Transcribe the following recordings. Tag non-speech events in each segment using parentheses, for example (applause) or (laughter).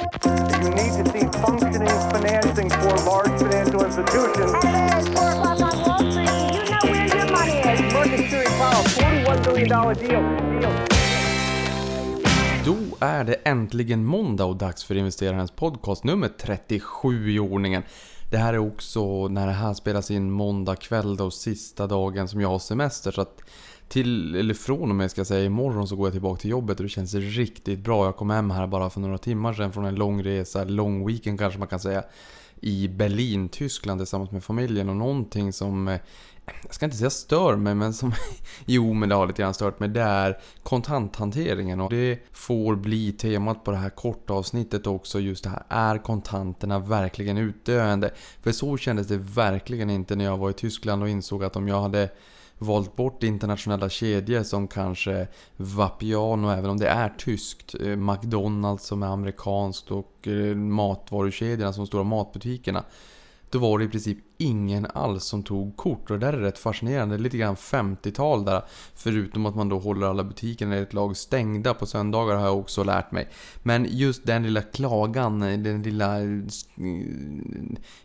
You need to see functioning financing for large financial institutions. It's four o'clock on Wall Street. You know where your money is. Market Series Powell, $41 billion deal. deal. Då är det äntligen måndag och dags för investerarens podcast nummer 37 i ordningen. Det här är också när det här spelas in måndag kväll då, sista dagen som jag har semester. Så att till, eller från och med ska jag säga, imorgon så går jag tillbaka till jobbet och det känns riktigt bra. Jag kom hem här bara för några timmar sedan från en lång resa, lång weekend kanske man kan säga. I Berlin, Tyskland tillsammans med familjen och någonting som eh, jag ska inte säga stör mig, men som... (laughs) jo, men det har lite grann stört mig. Det är kontanthanteringen och det får bli temat på det här korta avsnittet också. Just det här, är kontanterna verkligen utdöende? För så kändes det verkligen inte när jag var i Tyskland och insåg att om jag hade valt bort internationella kedjor som kanske Vapiano, även om det är tyskt, eh, McDonalds som är amerikanskt och eh, matvarukedjorna som stora matbutikerna. Då var det i princip ingen alls som tog kort och det där är rätt fascinerande. Lite grann 50-tal där. Förutom att man då håller alla butikerna i ett lag stängda på söndagar har jag också lärt mig. Men just den lilla klagan, den lilla eh,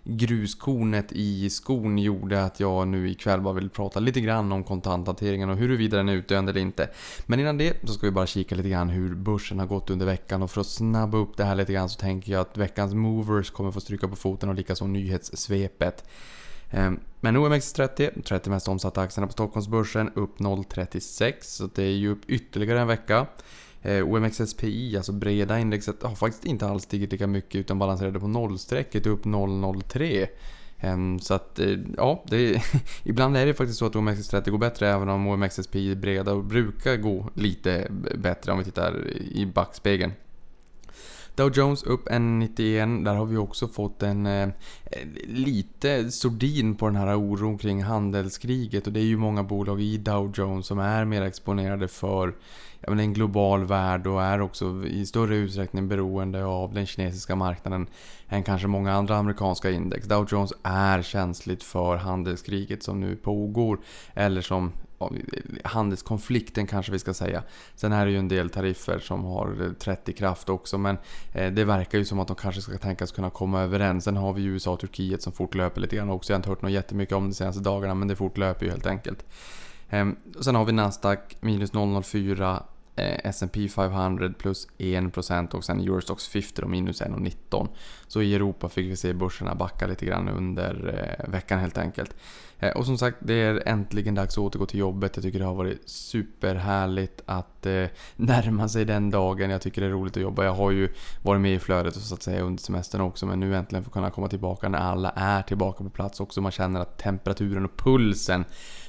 gruskornet i skon gjorde att jag nu ikväll bara vill prata lite grann om kontanthanteringen och huruvida den är utdöende eller inte. Men innan det så ska vi bara kika lite grann hur börsen har gått under veckan och för att snabba upp det här lite grann så tänker jag att veckans movers kommer få stryka på foten och likaså nyhetssvepet. Ehm, men OMX30, 30 mest omsatta aktierna på Stockholmsbörsen, upp 0,36 så det är ju upp ytterligare en vecka. Ehm, OMXSPI, alltså breda indexet, har faktiskt inte alls stigit lika mycket utan balanserade på nollstrecket, upp 0,03. Ehm, så att, eh, ja, det, (laughs) ibland är det faktiskt så att OMXS30 går bättre även om OMXSPI breda brukar gå lite bättre om vi tittar i backspegeln. Dow Jones upp 1,91. Där har vi också fått en eh, lite sordin på den här oron kring handelskriget. Och det är ju många bolag i Dow Jones som är mer exponerade för ja, men en global värld och är också i större utsträckning beroende av den kinesiska marknaden än kanske många andra amerikanska index. Dow Jones är känsligt för handelskriget som nu pågår. Eller som handelskonflikten kanske vi ska säga. Sen är det ju en del tariffer som har eh, trätt i kraft också men eh, det verkar ju som att de kanske ska tänkas kunna komma överens. Sen har vi ju USA och Turkiet som fortlöper lite grann också. Jag har inte hört något jättemycket om det de senaste dagarna men det fortlöper ju helt enkelt. Ehm, sen har vi Nasdaq minus 0,04 eh, S&P 500 plus 1% och sen Eurostox 50 och minus 1,19. Så i Europa fick vi se börserna backa lite grann under eh, veckan helt enkelt. Eh, och som sagt, det är äntligen dags att återgå till jobbet. Jag tycker det har varit superhärligt att eh, (laughs) närma sig den dagen. Jag tycker det är roligt att jobba. Jag har ju varit med i flödet så att säga under semestern också. Men nu äntligen får kunna komma tillbaka när alla är tillbaka på plats också. Man känner att temperaturen och pulsen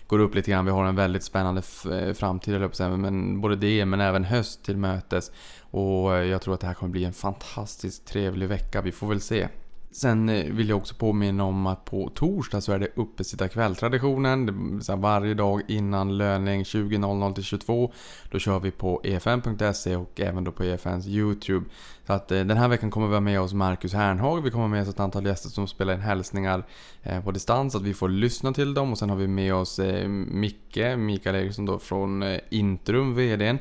går upp lite grann. Vi har en väldigt spännande eh, framtid, eller säga, men både det men även höst till mötes. Och eh, jag tror att det här kommer bli en fantastiskt trevlig vecka. Vi får väl se. Sen eh, vill jag också påminna om att på torsdag så är det uppesittarkväll. Traditionen, varje dag innan löning 20.00 till 22. Då kör vi på efn.se och även då på EFNs YouTube. Så att eh, den här veckan kommer vi ha med oss Marcus Hernhag. Vi kommer ha med oss ett antal gäster som spelar in hälsningar eh, på distans. Så att vi får lyssna till dem. Och sen har vi med oss Micke, Mikael Eriksson då från Intrum, VDn.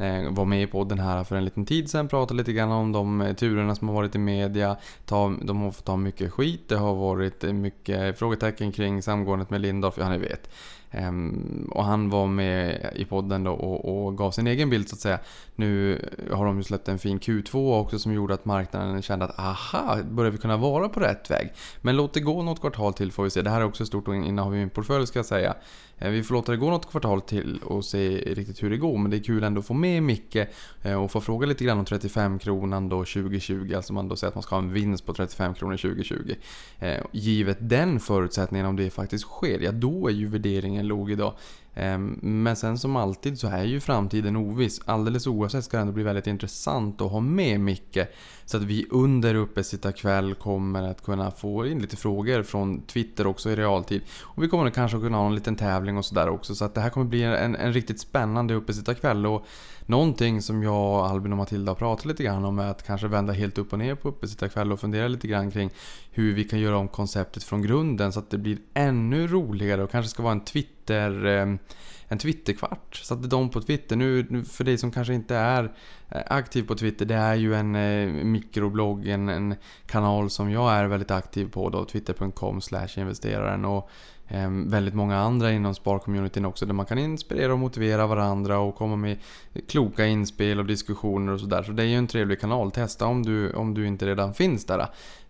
Eh, var med i podden här för en liten tid sedan, pratade lite grann om de turerna som har varit i media. de har fått ta mycket skit, det har varit mycket frågetecken kring samgåendet med Lindorff, ja ni vet. Ehm, och han var med i podden då och, och, gav sin egen bild så att säga. Nu har de ju släppt en fin Q2 också som gjorde att marknaden kände att aha, börjar vi kunna vara på rätt väg? Men låt det gå något kvartal till får vi se. Det här är också stort innehav i min portfölj ska jag säga. Eh, vi får låta det gå något kvartal till och se riktigt hur det går. Men det är kul ändå att få med Micke eh, och få fråga lite grann om 35 kronan då 2020. Alltså man då säger att man ska ha en vinst på 35 kronor 2020. Eh, givet den förutsättningen om det faktiskt sker, ja då är ju värderingen låg idag. Ehm, men sen som alltid så är ju framtiden oviss. Alldeles oavsett ska det ändå bli väldigt intressant att ha med Micke. Så att vi under uppesittarkväll kommer att kunna få in lite frågor från Twitter också i realtid. Och vi kommer kanske kunna ha en liten tävling och sådär också. Så att det här kommer bli en, en riktigt spännande uppesittarkväll. Och någonting som jag, Albin och Matilda har pratat lite grann om är att kanske vända helt upp och ner på uppesittarkväll och fundera lite grann kring hur vi kan göra om konceptet från grunden så att det blir ännu roligare och kanske ska vara en Twitter eh, en Twitterkvart. Satte de på Twitter. Nu för dig som kanske inte är eh, aktiv på Twitter, det är ju en eh, mikroblogg, en, en kanal som jag är väldigt aktiv på då, twitter.com investeraren. Och eh, väldigt många andra inom sparcommunityn också där man kan inspirera och motivera varandra och komma med kloka inspel och diskussioner och sådär. Så det är ju en trevlig kanal. Testa om du, om du inte redan finns där.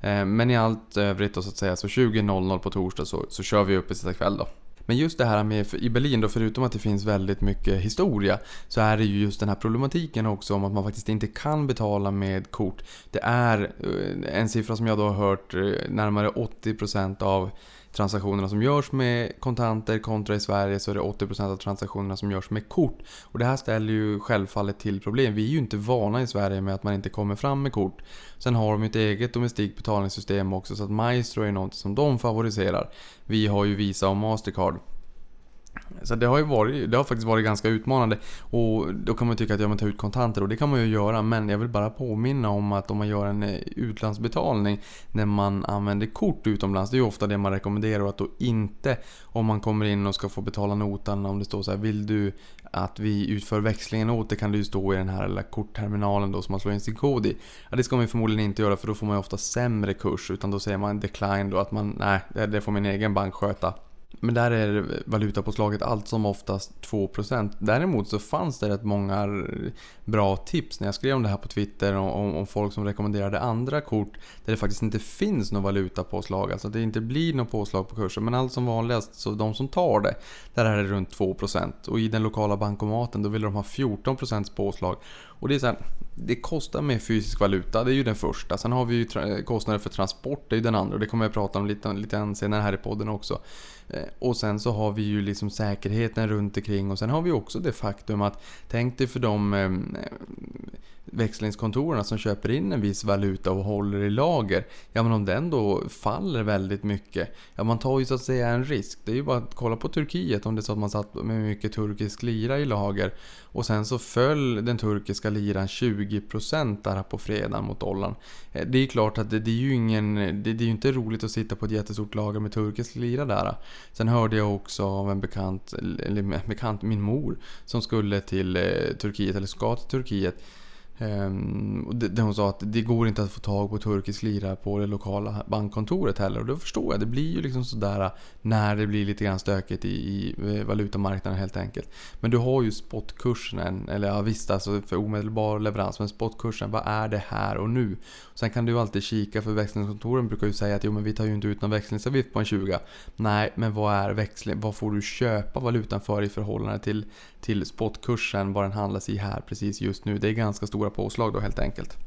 Eh, men i allt övrigt då så att säga så 20.00 på torsdag så, så kör vi upp i sista kväll då. Men just det här med i Berlin då, förutom att det finns väldigt mycket historia, så är det ju just den här problematiken också om att man faktiskt inte kan betala med kort. Det är eh, en siffra som jag då har hört, eh, närmare 80% av transaktionerna som görs med kontanter kontra i Sverige så är det 80% av transaktionerna som görs med kort. Och det här ställer ju självfallet till problem. Vi är ju inte vana i Sverige med att man inte kommer fram med kort. Sen har de ju ett eget domestikt betalningssystem också så att Maestro är något som de favoriserar. Vi har ju Visa och Mastercard. Så det har ju varit, det har faktiskt varit ganska utmanande. Och då kan man tycka att jag vill ta ut kontanter och det kan man ju göra. Men jag vill bara påminna om att om man gör en eh, utlandsbetalning när man använder kort utomlands. Det är ju ofta det man rekommenderar och att då inte om man kommer in och ska få betala notan. Om det står så här, vill du att vi utför växlingen åt det kan det ju stå i den här lilla kortterminalen då som man slår in sin kod i. Ja, det ska man ju förmodligen inte göra för då får man ju ofta sämre kurs. Utan då säger man decline då att man, nej, det får min egen bank sköta. Men där är valutapåslaget allt som oftast 2%. Däremot så fanns det rätt många bra tips när jag skrev om det här på Twitter om, om folk som rekommenderade andra kort där det faktiskt inte finns något valutapåslag. Alltså att det inte blir något påslag på kursen. Men allt som vanligast, så de som tar det, där är det runt 2%. Och i den lokala bankomaten då vill de ha 14% påslag. Och det är så här, det kostar med fysisk valuta, det är ju den första. Sen har vi ju kostnader för transport, det är ju den andra. Det kommer jag prata om lite, lite senare här i podden också. Eh, och sen så har vi ju liksom säkerheten runt omkring och sen har vi också det faktum att tänk dig för de eh, växlingskontoren som köper in en viss valuta och håller i lager. Ja men om den då faller väldigt mycket, ja man tar ju så att säga en risk. Det är ju bara att kolla på Turkiet om det är så att man satt med mycket turkisk lira i lager och sen så föll den turkiska liran 20% där på fredagen mot dollarn. Eh, det är klart att det, det är ju ingen, det, det, är ju inte roligt att sitta på ett jättestort lager med turkisk lira där. Sen hörde jag också av en bekant, eller bekant, min mor, som skulle till eh, Turkiet, eller ska till Turkiet. Ehm, Där hon sa att det går inte att få tag på turkisk lira på det lokala bankkontoret heller. Och då förstår jag. Det blir ju liksom sådär äh, när det blir lite grann stökigt i, i eh, valutamarknaden helt enkelt. Men du har ju spotkursen, eller ja visst alltså för omedelbar leverans. Men spotkursen, vad är det här och nu? Sen kan du ju alltid kika för växlingskontoren brukar ju säga att jo men vi tar ju inte ut någon växlingsavgift på en 20. Nej, men vad är växling? Vad får du köpa valutan för i förhållande till, till spotkursen, vad den handlas i här precis just nu? Det är ganska stora påslag då helt enkelt.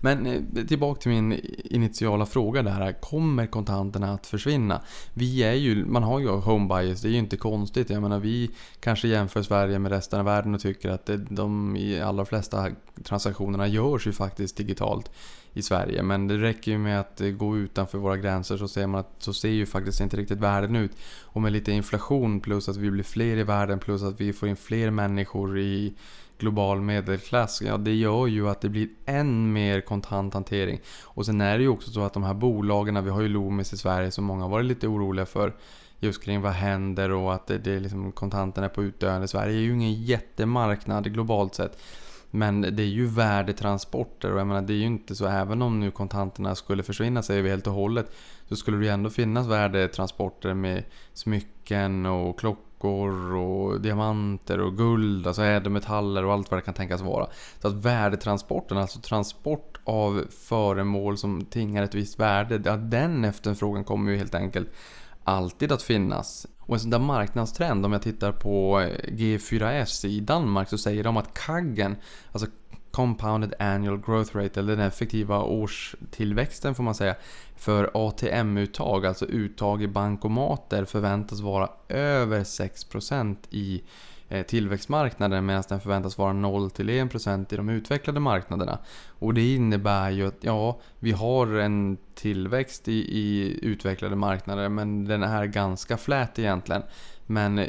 Men eh, tillbaka till min initiala fråga där. Kommer kontanterna att försvinna? Vi är ju, man har ju home bias, det är ju inte konstigt. Jag menar vi kanske jämför Sverige med resten av världen och tycker att eh, de i allra flesta transaktionerna görs ju faktiskt digitalt i Sverige. Men det räcker ju med att eh, gå utanför våra gränser så ser man att så ser ju faktiskt inte riktigt världen ut. Och med lite inflation plus att vi blir fler i världen plus att vi får in fler människor i global medelklass, ja det gör ju att det blir än mer kontanthantering. Och sen är det ju också så att de här bolagen, vi har ju Loomis i Sverige som många har varit lite oroliga för just kring vad händer och att det, det liksom, kontanterna är på utdöende. Sverige är ju ingen jättemarknad globalt sett. Men det är ju värdetransporter och jag menar det är ju inte så även om nu kontanterna skulle försvinna säger vi helt och hållet så skulle det ju ändå finnas värdetransporter med smycken och klockor och diamanter och guld, alltså ädelmetaller och allt vad det kan tänkas vara. Så att värdetransporten, alltså transport av föremål som tingar ett visst värde, ja, den efterfrågan kommer ju helt enkelt alltid att finnas. Och en sån där marknadstrend, om jag tittar på G4S i Danmark så säger de att kaggen, alltså Compounded Annual Growth Rate, eller den effektiva årstillväxten får man säga, för ATM-uttag, alltså uttag i bankomater, förväntas vara över 6% i eh, tillväxtmarknaden tillväxtmarknader medan den förväntas vara 0-1% i de utvecklade marknaderna. Och det innebär ju att ja, vi har en tillväxt i, i utvecklade marknader men den är ganska flät egentligen. Men eh,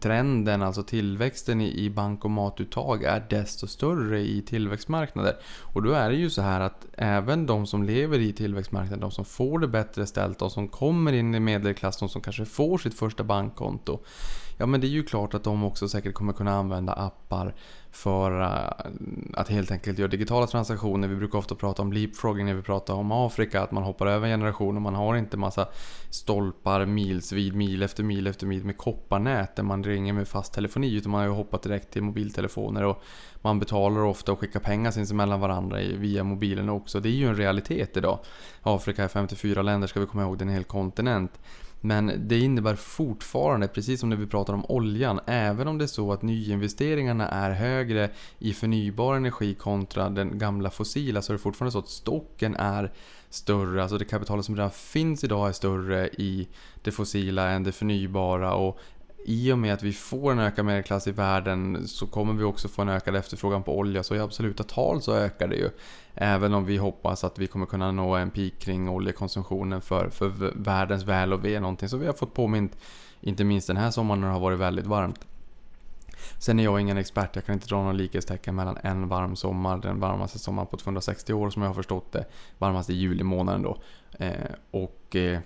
trenden, alltså tillväxten i bankomatuttag är desto större i tillväxtmarknader. Och då är det ju så här att även de som lever i tillväxtmarknader, de som får det bättre ställt, de som kommer in i medelklass, de som kanske får sitt första bankkonto. Ja men det är ju klart att de också säkert kommer kunna använda appar för eh, att helt enkelt göra digitala transaktioner. Vi brukar ofta prata om leapfrogging när vi pratar om Afrika, att man hoppar över generationer. Man har inte massa stolpar milsvid, mil efter mil efter mil med kopparnät där man ringer med fast telefoni, utan man har ju hoppat direkt till mobiltelefoner och man betalar ofta och skickar pengar sinsemellan varandra via mobilen också. Det är ju en realitet idag. Afrika är 54 länder ska vi komma ihåg, det är en hel kontinent. Men det innebär fortfarande, precis som när vi pratar om oljan, även om det är så att nyinvesteringarna är högre i förnybar energi kontra den gamla fossila så är det fortfarande så att stocken är större, alltså det kapitalet som redan finns idag är större i det fossila än det förnybara. Och i och med att vi får en ökad medelklass i världen så kommer vi också få en ökad efterfrågan på olja. Så i absoluta tal så ökar det ju. Även om vi hoppas att vi kommer kunna nå en peak kring oljekonsumtionen för, för världens väl och ve. Någonting som vi har fått påmint, inte minst den här sommaren när det har varit väldigt varmt. Sen är jag ingen expert, jag kan inte dra några likhetstecken mellan en varm sommar, den varmaste sommaren på 260 år som jag har förstått det, varmaste julimånaden då. Eh, och eh,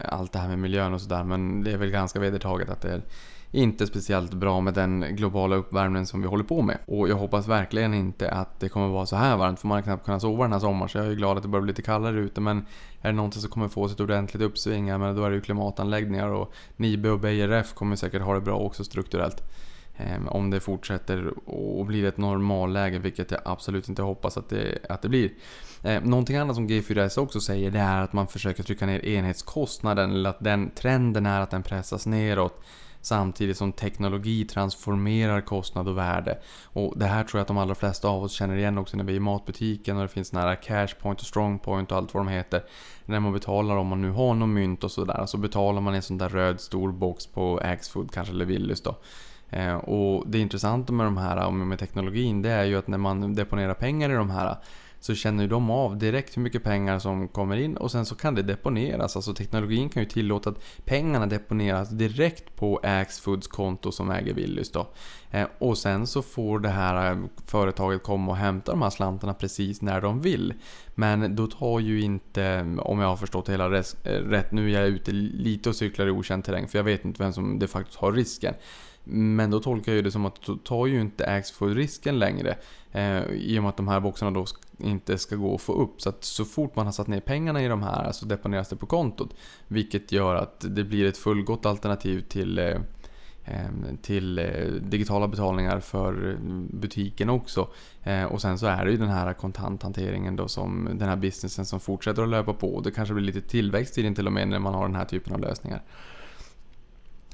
allt det här med miljön och sådär, men det är väl ganska vedertaget att det är inte speciellt bra med den globala uppvärmningen som vi håller på med. Och jag hoppas verkligen inte att det kommer vara så här varmt för man har knappt kunnat sova den här sommaren så jag är glad att det börjar bli lite kallare ute men är det någonting som kommer få sig ett ordentligt uppsving, men då är det ju klimatanläggningar och Nibe och BRF kommer säkert ha det bra också strukturellt. Ehm, om det fortsätter och blir ett normalläge, vilket jag absolut inte hoppas att det, att det blir. Ehm, någonting annat som G4S också säger det är att man försöker trycka ner enhetskostnaden, eller att den trenden är att den pressas neråt. Samtidigt som teknologi transformerar kostnad och värde. Och det här tror jag att de allra flesta av oss känner igen också när vi är i matbutiken och det finns nära cashpoint och strongpoint och allt vad de heter. När man betalar om man nu har någon mynt och sådär så betalar man i en sån där röd stor box på Axfood kanske eller Willys då. Eh, och det intressanta med de här och med teknologin det är ju att när man deponerar pengar i de här så känner ju de av direkt hur mycket pengar som kommer in och sen så kan det deponeras. Alltså teknologin kan ju tillåta att pengarna deponeras direkt på Axfoods konto som äger Willys då. Eh, och sen så får det här eh, företaget komma och hämta de här slantarna precis när de vill. Men då tar ju inte, om jag har förstått det hela eh, rätt, nu är jag ute lite och cyklar i okänd terräng för jag vet inte vem som de facto har risken. Men då tolkar jag det som att då tar ju inte Axfood risken längre. Eh, I och med att de här boxarna då inte ska gå att få upp. Så att så fort man har satt ner pengarna i de här så deponeras det på kontot. Vilket gör att det blir ett fullgott alternativ till eh, eh till eh, digitala betalningar för eh, butiken också. Eh, och sen så är det ju den här kontanthanteringen då som den här businessen som fortsätter att löpa på. Det kanske blir lite tillväxt i den till och med när man har den här typen av lösningar.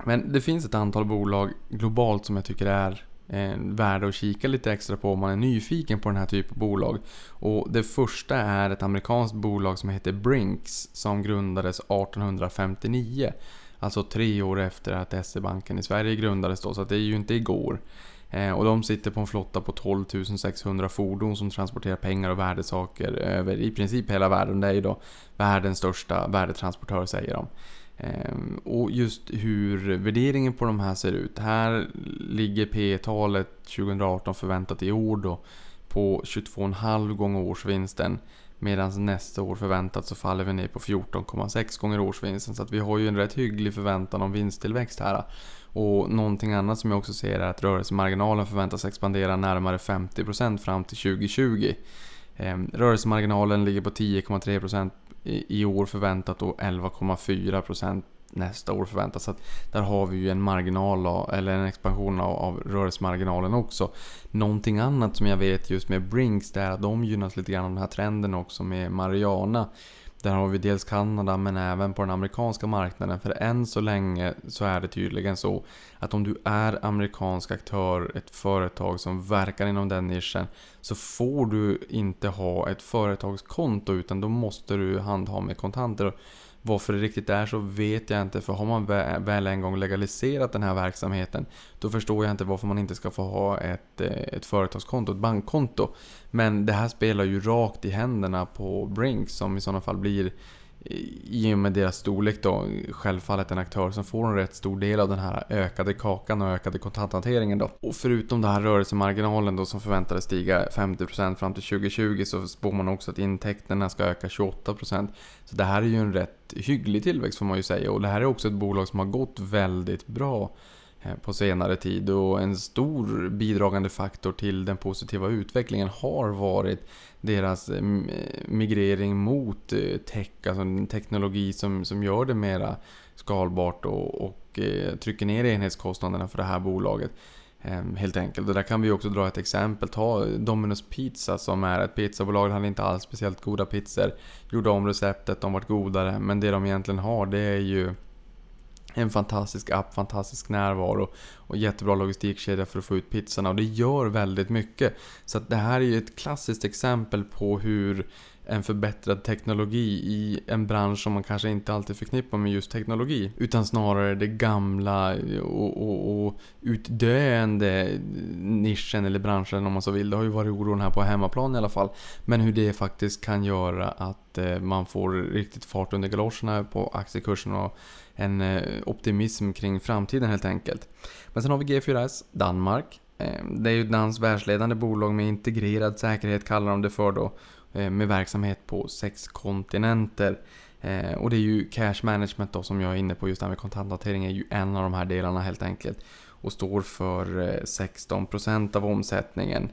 Men det finns ett antal bolag globalt som jag tycker är eh, värda att kika lite extra på om man är nyfiken på den här typen av bolag. Och det första är ett amerikanskt bolag som heter Brinks som grundades 1859. Alltså tre år efter att SE-banken i Sverige grundades då, så det är ju inte igår. Eh, och de sitter på en flotta på 12 600 fordon som transporterar pengar och värdesaker över i princip hela världen. Det är ju då världens största värdetransportör säger de. Ehm, och just hur värderingen på de här ser ut. Här ligger P talet 2018 förväntat i år då på 22,5 gånger årsvinsten. Medan nästa år förväntat så faller vi ner på 14,6 gånger årsvinsten. Så att vi har ju en rätt hygglig förväntan om vinsttillväxt här. Och någonting annat som jag också ser är att rörelsemarginalen förväntas expandera närmare 50% fram till 2020. Ehm, rörelsemarginalen ligger på 10,3% i år förväntat och 11,4% nästa år förväntat. Så att där har vi ju en marginal, eller en expansion av, av rörelsemarginalen också. Någonting annat som jag vet just med Brinks, det är att de gynnas lite grann av den här trenden också med Mariana. Där har vi dels Kanada men även på den amerikanska marknaden. För än så länge så är det tydligen så att om du är amerikansk aktör, ett företag som verkar inom den nischen, så får du inte ha ett företagskonto utan då måste du handha med kontanter. Varför det riktigt är så vet jag inte, för har man väl en gång legaliserat den här verksamheten, då förstår jag inte varför man inte ska få ha ett, eh, ett företagskonto, ett bankkonto. Men det här spelar ju rakt i händerna på Brink som i sådana fall blir i och med deras storlek då, självfallet en aktör som får en rätt stor del av den här ökade kakan och ökade kontanthanteringen då. Och förutom den här rörelsemarginalen då som förväntades stiga 50% fram till 2020 så spår man också att intäkterna ska öka 28%. Så det här är ju en rätt hygglig tillväxt får man ju säga och det här är också ett bolag som har gått väldigt bra Eh, på senare tid och en stor bidragande faktor till den positiva utvecklingen har varit deras eh, eh, migrering mot tech, alltså en teknologi som, som gör det mera skalbart och, och trycker ner enhetskostnaderna för det här bolaget. Ehm, helt enkelt. Och där kan vi också dra ett exempel. Ta Domino's Pizza som är ett pizzabolag. De hade inte alls speciellt goda pizzor. Gjorde om receptet, de vart godare. Men det de egentligen har det är ju en fantastisk app, fantastisk närvaro och jättebra logistikkedja för att få ut pizzorna och det gör väldigt mycket. Så att det här är ju ett klassiskt exempel på hur en förbättrad teknologi i en bransch som man kanske inte alltid förknippar med just teknologi. Utan snarare det gamla och, och, och utdöende nischen eller branschen om man så vill. Det har ju varit oron här på hemmaplan i alla fall. Men hur det faktiskt kan göra att eh, man får riktigt fart under galoscherna på aktiekursen och en eh, optimism kring framtiden helt enkelt. Men sen har vi G4S, Danmark. Ehm, det är ju ett världsledande bolag med integrerad säkerhet kallar de det för då. Ehm, med verksamhet på sex kontinenter. Ehm, och det är ju cash management då som jag är inne på, just det här med kontanthantering är ju en av de här delarna helt enkelt. Och står för eh, 16% av omsättningen.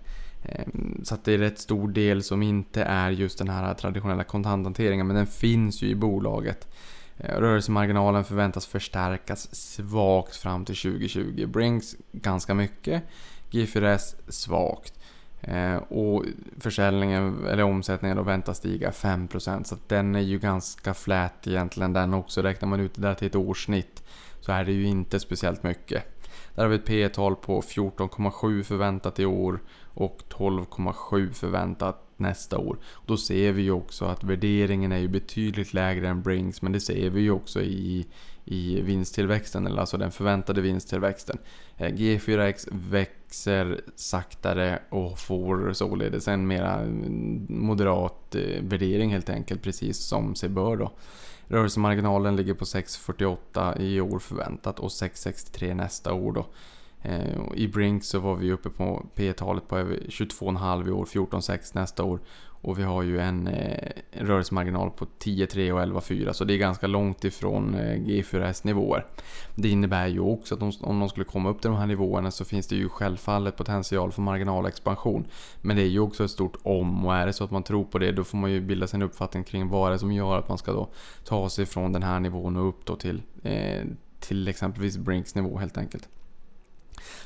Så att det är rätt stor del som inte är just den här traditionella kontanthanteringen, men den finns ju i bolaget. Rörelsemarginalen förväntas förstärkas svagt fram till 2020. Brinks ganska mycket. G4S svagt. Eh, och försäljningen, eller omsättningen då väntas stiga 5% så den är ju ganska flät egentligen den också. Räknar man ut det där till ett årssnitt så är det ju inte speciellt mycket. Där har vi ett P tal på 14,7 förväntat i år och 12,7 förväntat nästa år. Då ser vi ju också att värderingen är ju betydligt lägre än Brinks men det ser vi ju också i, i vinsttillväxten, eller alltså den förväntade vinsttillväxten. Eh, G4X växer saktare och får således en mera mm, moderat eh, värdering helt enkelt, precis som sig bör då. Rörelsemarginalen ligger på 6,48 i år förväntat och 6,63 nästa år då. Eh, I Brink så var vi uppe på P-talet på 22,5 i år, 14,6 nästa år. Och vi har ju en, eh, rörelsemarginal på 10,3 och 11,4 så det är ganska långt ifrån eh, G4S nivåer. Det innebär ju också att om, om de skulle komma upp till de här nivåerna så finns det ju självfallet potential för marginalexpansion. Men det är ju också ett stort om och är det så att man tror på det då får man ju bilda sin uppfattning kring vad det är som gör att man ska då ta sig från den här nivån och upp då till, eh, till exempelvis Brinks nivå helt enkelt.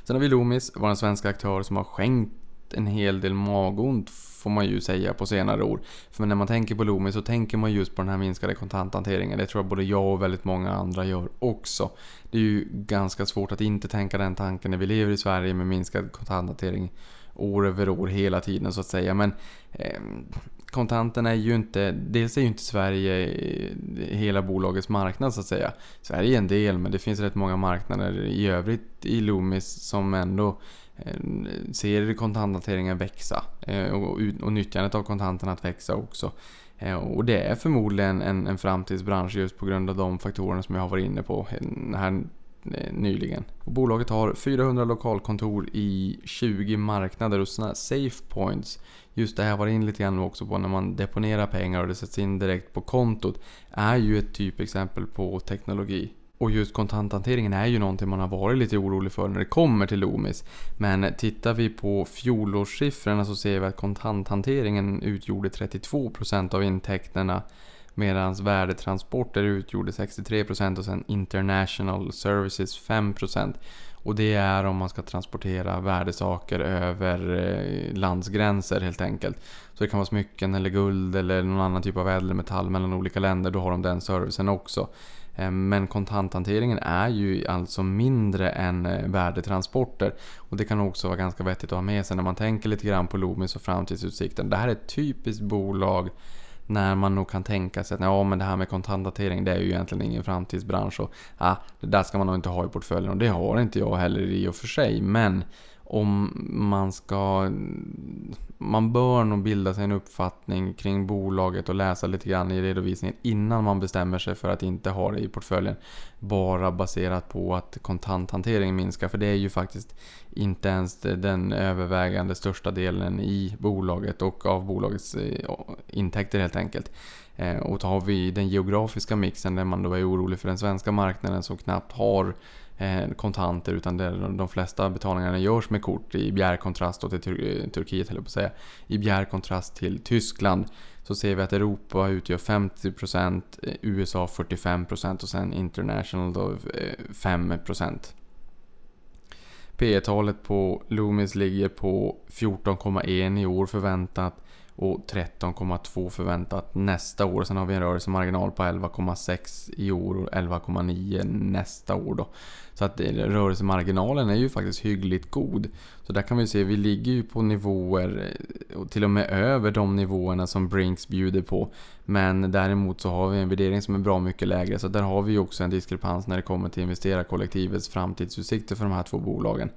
Sen har vi Loomis, vår svenska aktör som har skänkt en hel del magont får man ju säga på senare år. För när man tänker på Loomis så tänker man just på den här minskade kontanthanteringen. Det tror jag både jag och väldigt många andra gör också. Det är ju ganska svårt att inte tänka den tanken när vi lever i Sverige med minskad kontanthantering år över år hela tiden så att säga. Men eh, kontanterna är ju inte, dels är ju inte Sverige eh, hela bolagets marknad så att säga. Sverige är en del men det finns rätt många marknader i övrigt i Loomis som ändå eh, ser kontanthanteringen växa eh, och, och, nyttjandet av kontanterna att växa också. Och det är förmodligen en, en framtidsbransch just på grund av de faktorerna som jag har varit inne på här Eh, nyligen. Och bolaget har 400 lokalkontor i 20 marknader och sådana safe points just det här var in lite grann också på när man deponerar pengar och det sätts in direkt på kontot är ju ett typexempel på teknologi. Och just kontanthanteringen är ju någonting man har varit lite orolig för när det kommer till Loomis. Men tittar vi på fjolårssiffrorna så ser vi att kontanthanteringen utgjorde 32% av intäkterna medan värdetransporter utgjorde 63% och sen international services 5%. Och det är om man ska transportera värdesaker över eh, landsgränser helt enkelt. Så det kan vara smycken eller guld eller någon annan typ av ädelmetall mellan olika länder. Då har de den servicen också. Eh, men kontanthanteringen är ju alltså mindre än eh, värdetransporter. Och det kan också vara ganska vettigt att ha med sig när man tänker lite grann på Loomis och framtidsutsikten. Det här är ett typiskt bolag när man nog kan tänka sig att ja, men det här med kontanthantering det är ju egentligen ingen framtidsbransch och ah, det där ska man nog inte ha i portföljen och det har inte jag heller i och för sig. Men om man ska... Man bör nog bilda sig en uppfattning kring bolaget och läsa lite grann i redovisningen innan man bestämmer sig för att inte ha det i portföljen. Bara baserat på att kontanthanteringen minskar. För det är ju faktiskt inte ens den övervägande största delen i bolaget och av bolagets eh, intäkter helt enkelt. Eh, och tar vi den geografiska mixen där man då är orolig för den svenska marknaden som knappt har Eh, kontanter utan det, de flesta betalningarna görs med kort i bjärkontrast till Tur eh, Turkiet, eller på att säga. I bjärkontrast till Tyskland så ser vi att Europa utgör 50%, USA 45% och sen International då eh, 5%. P talet på Loomis ligger på 14,1 i år förväntat och 13,2 förväntat nästa år. Sen har vi en rörelsemarginal på 11,6 i år och 11,9 nästa år då. Så att eh, rörelsemarginalen är ju faktiskt hyggligt god. Så där kan vi se, vi ligger ju på nivåer, eh, och till och med över de nivåerna som Brinks bjuder på. Men däremot så har vi en värdering som är bra mycket lägre. Så där har vi ju också en diskrepans när det kommer till investerarkollektivets framtidsutsikter för de här två bolagen.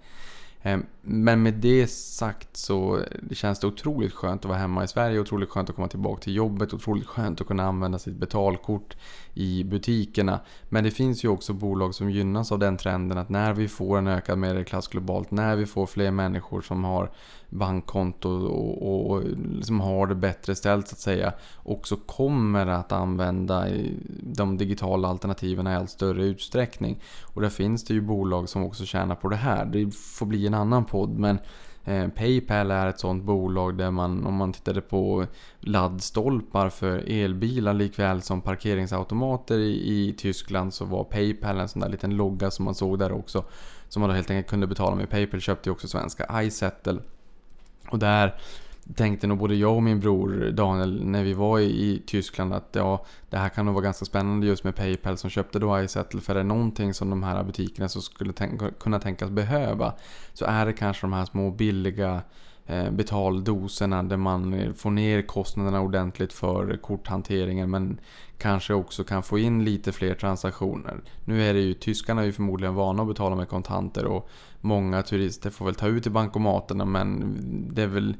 Ehm, men med det sagt så känns det otroligt skönt att vara hemma i Sverige, otroligt skönt att komma tillbaka till jobbet, otroligt skönt att kunna använda sitt betalkort i butikerna. Men det finns ju också bolag som gynnas av den trenden att när vi får en ökad medelklass globalt, när vi får fler människor som har bankkonto och, och, och som liksom har det bättre ställt så att säga, också kommer att använda de digitala alternativen i allt större utsträckning. Och där finns det ju bolag som också tjänar på det här. Det får bli en annan podd men Eh, Paypal är ett sånt bolag där man, om man tittade på laddstolpar för elbilar likväl som parkeringsautomater i, i Tyskland så var Paypal en sån där liten logga som man såg där också. Som man då helt enkelt kunde betala med. Paypal köpte ju också svenska iSettle. Och där tänkte nog både jag och min bror Daniel när vi var i, Tyskland att ja, det här kan nog vara ganska spännande just med Paypal som köpte då iSettle. För är det någonting som de här butikerna så skulle tänka, kunna tänkas behöva så är det kanske de här små billiga Eh, betaldoserna där man eh, får ner kostnaderna ordentligt för korthanteringen men kanske också kan få in lite fler transaktioner. Nu är det ju, tyskarna är ju förmodligen vana att betala med kontanter och många turister får väl ta ut i bankomaterna men det är väl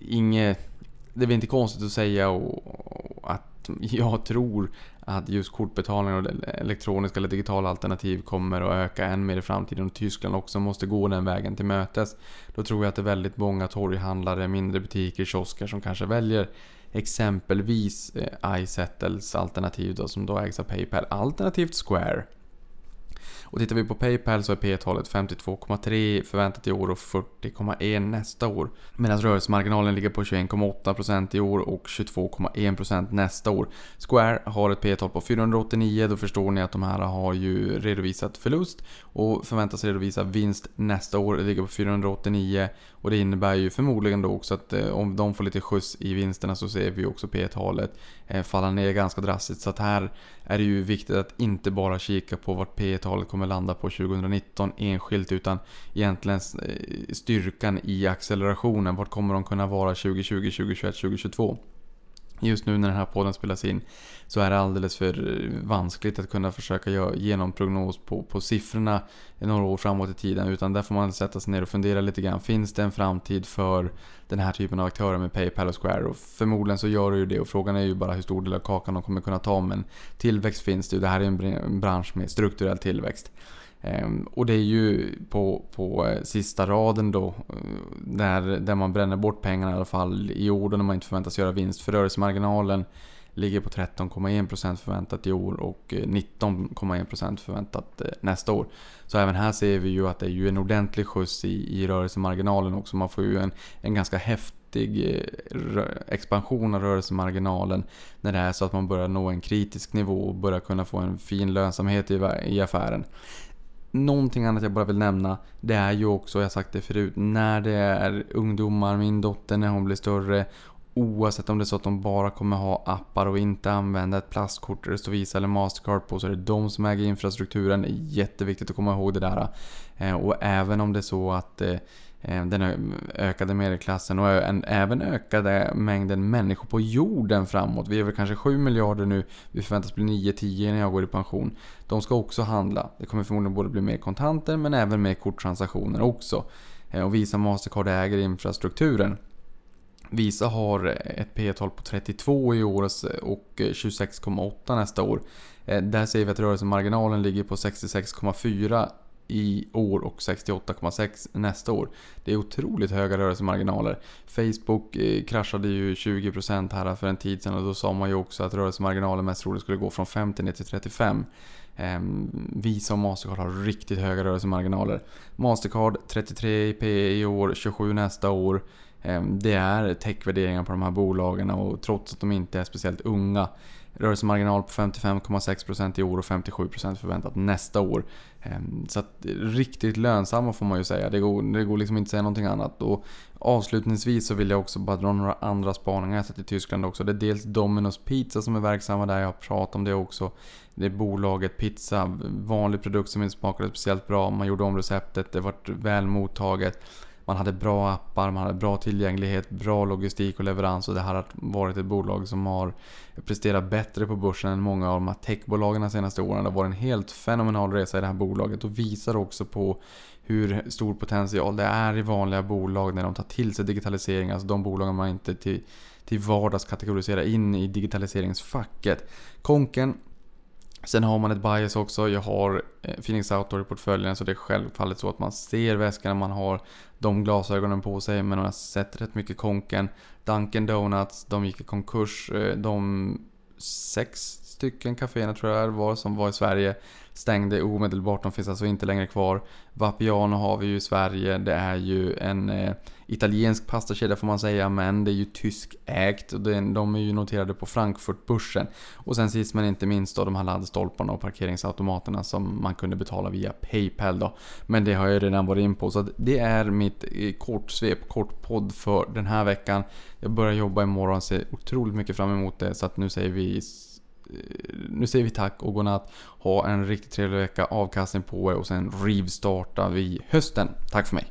inget... Det är väl inte konstigt att säga och, att (laughs) jag tror att just kortbetalningar och elektroniska eller digitala alternativ kommer att öka än mer i framtiden och Tyskland också måste gå den vägen till mötes. Då tror jag att det är väldigt många torghandlare, mindre butiker, kiosker som kanske väljer exempelvis eh, iSettles alternativ då, som då ägs av Paypal alternativt Square. Och tittar vi på Paypal så är P-talet 52,3 förväntat i år och 40,1 nästa år. Medan rörelsemarginalen ligger på 21,8% i år och 22,1% nästa år. Square har ett P-tal på 489, då förstår ni att de här har ju redovisat förlust och förväntas redovisa vinst nästa år. Det ligger på 489 och det innebär ju förmodligen då också att eh, om de får lite skjuts i vinsterna så ser vi också P-talet eh, falla ner ganska drastiskt. Så att här är det ju viktigt att inte bara kika på vart P talet kommer kommer landa på 2019 enskilt utan egentligen eh, styrkan i accelerationen. Vart kommer de kunna vara 2020, 2021, 2022? Just nu när den här podden spelas in så är det alldeles för vanskligt att kunna försöka ge någon prognos på, på siffrorna några år framåt i tiden. Utan där får man sätta sig ner och fundera lite grann. Finns det en framtid för den här typen av aktörer med Paypal och Square? Och förmodligen så gör det ju det och frågan är ju bara hur stor del av kakan de kommer kunna ta. Men tillväxt finns det ju. Det här är en bransch med strukturell tillväxt. Ehm, och det är ju på, på eh, sista raden då, eh, där, där man bränner bort pengarna i alla fall i år när man inte förväntas göra vinst. För rörelsemarginalen ligger på 13,1% förväntat i år och eh, 19,1% förväntat nästa år. Så även här ser vi ju att det är ju en ordentlig skjuts i, i rörelsemarginalen också. Man får ju en, en ganska häftig expansion av rörelsemarginalen när det är så att man börjar nå en kritisk nivå och börjar kunna få en fin lönsamhet i, i affären. Någonting annat jag bara vill nämna, det är ju också, jag har sagt det förut, när det är ungdomar, min dotter när hon blir större, oavsett om det är så att de bara kommer ha appar och inte använda ett plastkort eller det står Visa eller Mastercard på så är det de som äger infrastrukturen. Det är jätteviktigt att komma ihåg det där. Eh, och även om det är så att eh, Eh, den ökade medelklassen och även ökade mängden människor på jorden framåt. Vi är väl kanske 7 miljarder nu, vi förväntas bli 9-10 när jag går i pension. De ska också handla. Det kommer förmodligen både bli mer kontanter men även mer korttransaktioner också. Eh, och Visa Mastercard äger infrastrukturen. Visa har ett P tal på 32 i år och 26,8 nästa år. Eh, där ser vi att rörelsemarginalen ligger på 66,4 i år och 68,6 nästa år. Det är otroligt höga rörelsemarginaler. Facebook eh, kraschade ju 20% här för en tid sedan och då sa man ju också att rörelsemarginalen mest troligt skulle gå från 50 ner till 35. Visa och Mastercard har riktigt höga rörelsemarginaler. Mastercard 33 i P i år, 27 nästa år. Ehm, det är techvärderingar på de här bolagen och trots att de inte är speciellt unga. Rörelsemarginal på 55,6% i år och 57% förväntat nästa år. Ehm, så att, riktigt lönsamma får man ju säga. Det går, det går liksom inte att säga någonting annat. Och avslutningsvis så vill jag också bara dra några andra spaningar jag sett i Tyskland också. Det är dels Domino's Pizza som är verksamma där, jag har pratat om det också. Det är bolaget Pizza, vanlig produkt som inte smakade speciellt bra. Man gjorde om receptet, det vart väl mottaget. Man hade bra appar, man hade bra tillgänglighet, bra logistik och leverans och det här har varit ett bolag som har presterat bättre på börsen än många av de här techbolagen de senaste åren. Det har varit en helt fenomenal resa i det här bolaget och visar också på hur stor potential det är i vanliga bolag när de tar till sig digitalisering. Alltså de bolagen man inte till, till vardags kategoriserar in i digitaliseringsfacket. Konken Sen har man ett bias också. Jag har eh, Phoenix Outdoor i portföljen så det är självfallet så att man ser väskan när man har de glasögonen på sig. Men man har sett rätt mycket konken. Dunkin Donuts, de gick i konkurs. Eh, de sex stycken kaféerna tror jag det var som var i Sverige stängde omedelbart. De finns alltså inte längre kvar. Vapiano har vi ju i Sverige. Det är ju en eh, italiensk pastakedja får man säga, men det är ju tyskägt. Och de är ju noterade på Frankfurtbörsen. Och sen sist men inte minst då de här laddstolparna och parkeringsautomaterna som man kunde betala via Paypal då. Men det har jag redan varit in på, så det är mitt eh, kortsvep, kort podd för den här veckan. Jag börjar jobba imorgon, ser otroligt mycket fram emot det, så att nu säger vi Eh, nu säger vi tack och godnatt. Ha en riktigt trevlig vecka, avkastning på er och sen rivstartar vi hösten. Tack för mig!